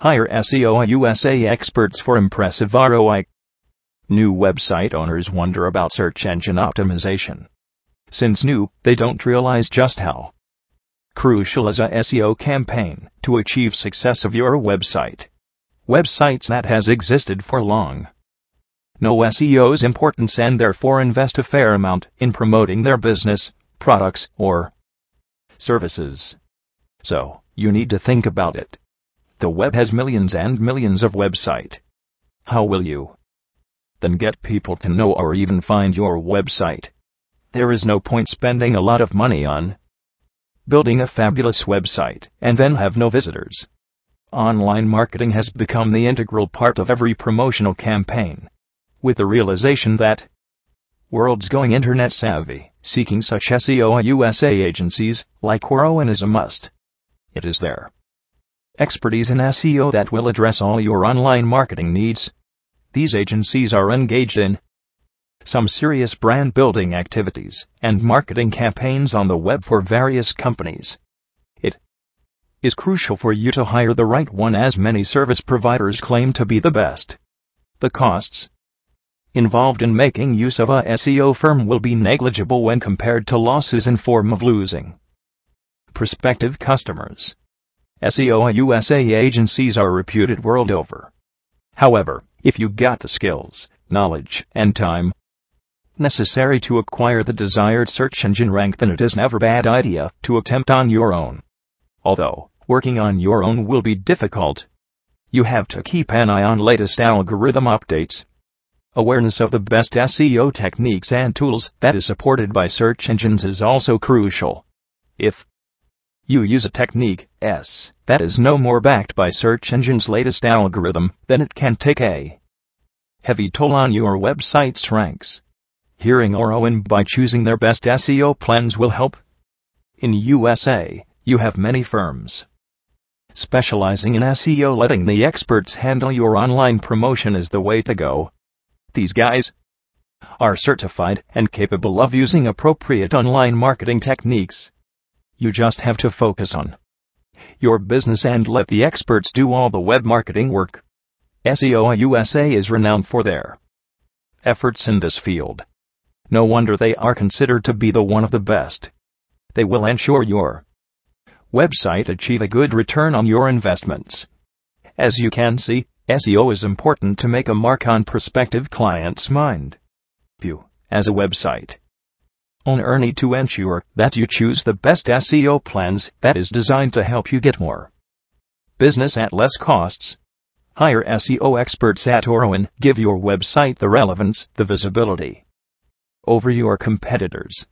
Hire SEO USA experts for impressive ROI. New website owners wonder about search engine optimization. Since new, they don't realize just how crucial is a SEO campaign to achieve success of your website. Websites that has existed for long know SEO's importance and therefore invest a fair amount in promoting their business, products, or services. So, you need to think about it. The web has millions and millions of website. How will you then get people to know or even find your website? There is no point spending a lot of money on building a fabulous website and then have no visitors. Online marketing has become the integral part of every promotional campaign. With the realization that world's going internet savvy, seeking such SEO USA agencies like AuroIN is a must. It is their expertise in SEO that will address all your online marketing needs. These agencies are engaged in some serious brand building activities and marketing campaigns on the web for various companies. It is crucial for you to hire the right one as many service providers claim to be the best. The costs involved in making use of a SEO firm will be negligible when compared to losses in form of losing prospective customers. SEO USA agencies are reputed world over. However, if you got the skills, knowledge, and time necessary to acquire the desired search engine rank, then it is never a bad idea to attempt on your own. Although, working on your own will be difficult, you have to keep an eye on latest algorithm updates. Awareness of the best SEO techniques and tools that is supported by search engines is also crucial. If you use a technique, S, that is no more backed by search engine's latest algorithm, than it can take a heavy toll on your website's ranks. Hearing AuroIN by choosing their best SEO plans will help. In USA, you have many firms specializing in SEO letting the experts handle your online promotion is the way to go. These guys are certified and capable of using appropriate online marketing techniques. You just have to focus on your business and let the experts do all the web marketing work. SEO USA is renowned for their efforts in this field. No wonder they are considered to be the one of the best. They will ensure your website achieve a good return on your investments. As you can see, SEO is important to make a mark on prospective clients' mind. You, as a website owner Ernie to ensure that you choose the best SEO plans that is designed to help you get more business at less costs. Hire SEO experts at AuroIN, give your website the relevance, the visibility over your competitors.